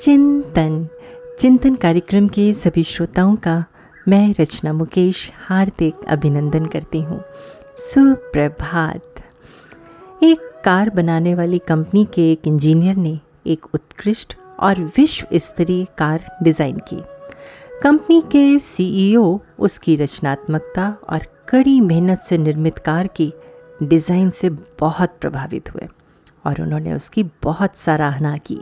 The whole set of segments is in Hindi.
चिंतन। चिंतन कार्यक्रम के सभी श्रोताओं का मैं रचना मुकेश हार्दिक अभिनंदन करती हूँ। सुप्रभात। एक कार बनाने वाली कंपनी के एक इंजीनियर ने एक उत्कृष्ट और विश्व स्तरीय कार डिज़ाइन की। कंपनी के सीईओ उसकी रचनात्मकता और कड़ी मेहनत से निर्मित कार की डिज़ाइन से बहुत प्रभावित हुए और उन्होंने उसकी बहुत सराहना की।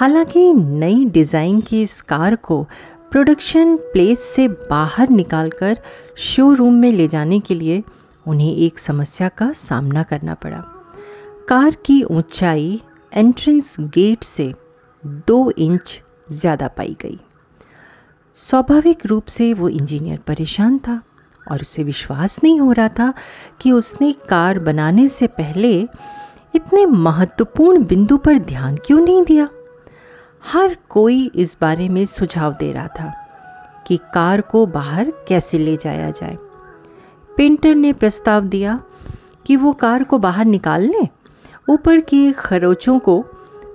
हालाँकि नई डिज़ाइन की इस कार को प्रोडक्शन प्लेस से बाहर निकालकर शोरूम में ले जाने के लिए उन्हें एक समस्या का सामना करना पड़ा। कार की ऊंचाई एंट्रेंस गेट से दो इंच ज़्यादा पाई गई। स्वाभाविक रूप से वो इंजीनियर परेशान था और उसे विश्वास नहीं हो रहा था कि उसने कार बनाने से पहले इतने महत्वपूर्ण बिंदु पर ध्यान क्यों नहीं दिया। हर कोई इस बारे में सुझाव दे रहा था कि कार को बाहर कैसे ले जाया जाए। पेंटर ने प्रस्ताव दिया कि वो कार को बाहर निकाल लें, ऊपर की खरोचों को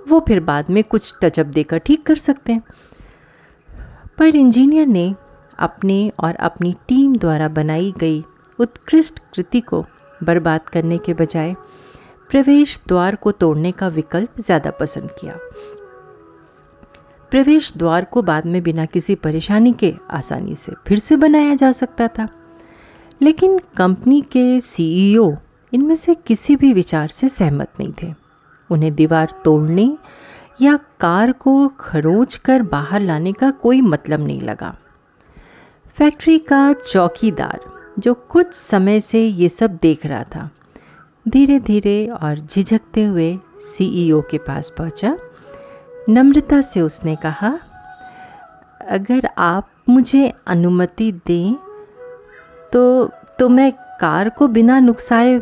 वो फिर बाद में कुछ टचअप देकर ठीक कर सकते हैं। पर इंजीनियर ने अपने और अपनी टीम द्वारा बनाई गई उत्कृष्ट कृति को बर्बाद करने के बजाय प्रवेश द्वार को तोड़ने का विकल्प ज़्यादा पसंद किया। प्रवेश द्वार को बाद में बिना किसी परेशानी के आसानी से फिर से बनाया जा सकता था। लेकिन कंपनी के सीईओ इनमें से किसी भी विचार से सहमत नहीं थे। उन्हें दीवार तोड़ने या कार को खरोच कर बाहर लाने का कोई मतलब नहीं लगा। फैक्ट्री का चौकीदार, जो कुछ समय से ये सब देख रहा था धीरे धीरे और झिझकते हुए सीईओ के पास पहुँचा। नम्रता से उसने कहा, अगर आप मुझे अनुमति दें तो तो मैं कार को बिना नुकसाए,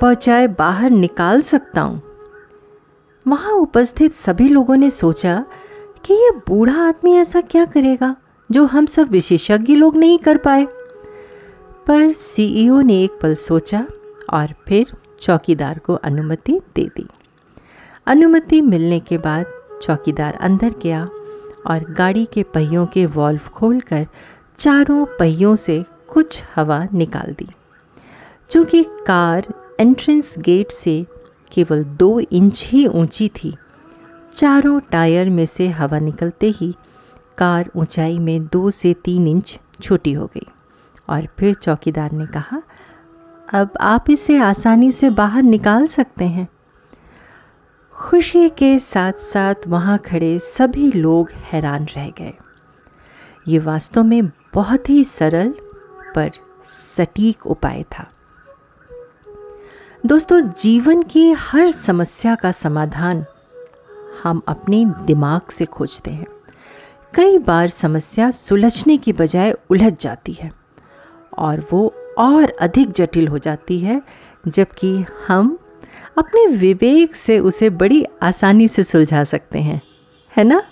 पहुँचाए बाहर निकाल सकता हूँ। वहाँ उपस्थित सभी लोगों ने सोचा कि ये बूढ़ा आदमी ऐसा क्या करेगा, जो हम सब विशेषज्ञ लोग नहीं कर पाए। पर सीईओ ने एक पल सोचा और फिर चौकीदार को अनुमति दे दी। अनुमति मिलने के बाद चौकीदार अंदर गया और गाड़ी के पहियों के वॉल्व खोलकर चारों पहियों से कुछ हवा निकाल दी। चूँकि कार एंट्रेंस गेट से केवल दो इंच ही ऊँची थी, चारों टायर में से हवा निकलते ही कार ऊंचाई में दो से तीन इंच छोटी हो गई और फिर चौकीदार ने कहा, अब आप इसे आसानी से बाहर निकाल सकते हैं। खुशी के साथ साथ वहाँ खड़े सभी लोग हैरान रह गए। ये वास्तव में बहुत ही सरल पर सटीक उपाय था। दोस्तों, जीवन की हर समस्या का समाधान हम अपने दिमाग से खोजते हैं। कई बार समस्या सुलझने की बजाय उलझ जाती है और वो और अधिक जटिल हो जाती है, जबकि हम अपने विवेक से उसे बड़ी आसानी से सुलझा सकते हैं, है ना?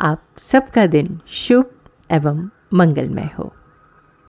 आप सबका दिन शुभ एवं मंगलमय हो।